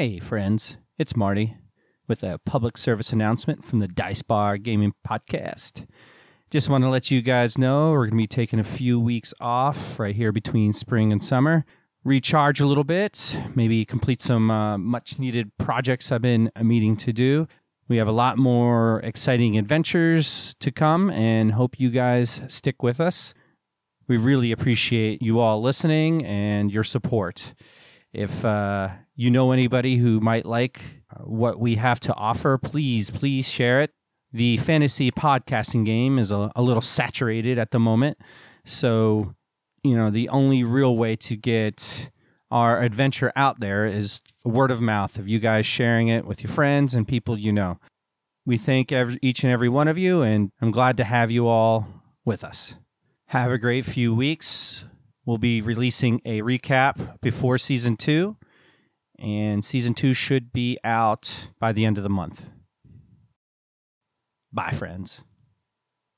Hey, friends, it's Marty with a public service announcement from the Dice Bar Gaming Podcast. Just want to let you guys know we're going to be taking a few weeks off right here between spring and summer. Recharge a little bit, maybe complete some uh, much needed projects I've been meeting to do. We have a lot more exciting adventures to come and hope you guys stick with us. We really appreciate you all listening and your support. If uh, you know anybody who might like uh, what we have to offer, please, please share it. The fantasy podcasting game is a, a little saturated at the moment. So, you know, the only real way to get our adventure out there is word of mouth of you guys sharing it with your friends and people you know. We thank every, each and every one of you, and I'm glad to have you all with us. Have a great few weeks. We'll be releasing a recap before season two, and season two should be out by the end of the month. Bye, friends.